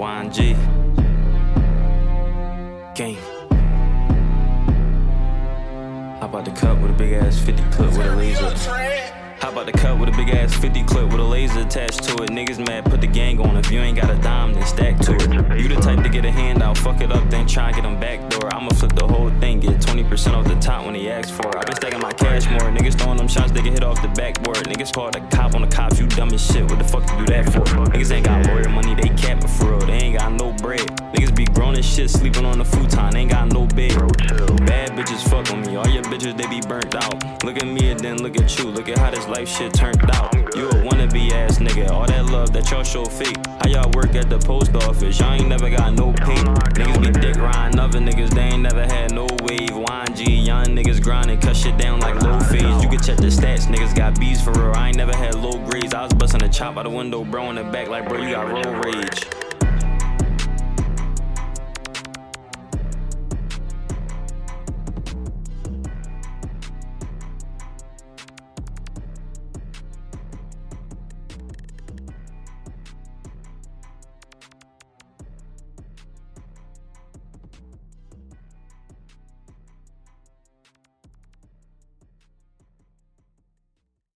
YNG. Gang. How about the cut with a big ass 50 clip with a laser? How about the cut with a big ass 50 clip with a laser attached to it? Niggas mad, put the gang on. If you ain't got a dime, then stack to it. You the type to get a handout, fuck it up, then try and get them back door. I'ma flip the whole thing, get 20% off the top when he asks for it. I been stacking my cash more. Niggas throwing them shots, they get hit off the backboard. Niggas call the cop on the cops, you dumb as shit. What the fuck you do that for? Shit, sleeping on the futon, ain't got no bed. Bad bitches fuck with me, all your bitches they be burnt out. Look at me and then look at you, look at how this life shit turned out. You a wannabe ass nigga, all that love that y'all show fake. How y'all work at the post office, y'all ain't never got no pay. Niggas be dick riding other niggas, they ain't never had no wave. YNG, young niggas grinding, cut shit down like low phase. You can check the stats, niggas got bees for real. I ain't never had low grades. I was busting a chop out the window, bro, in the back, like bro, you got road rage.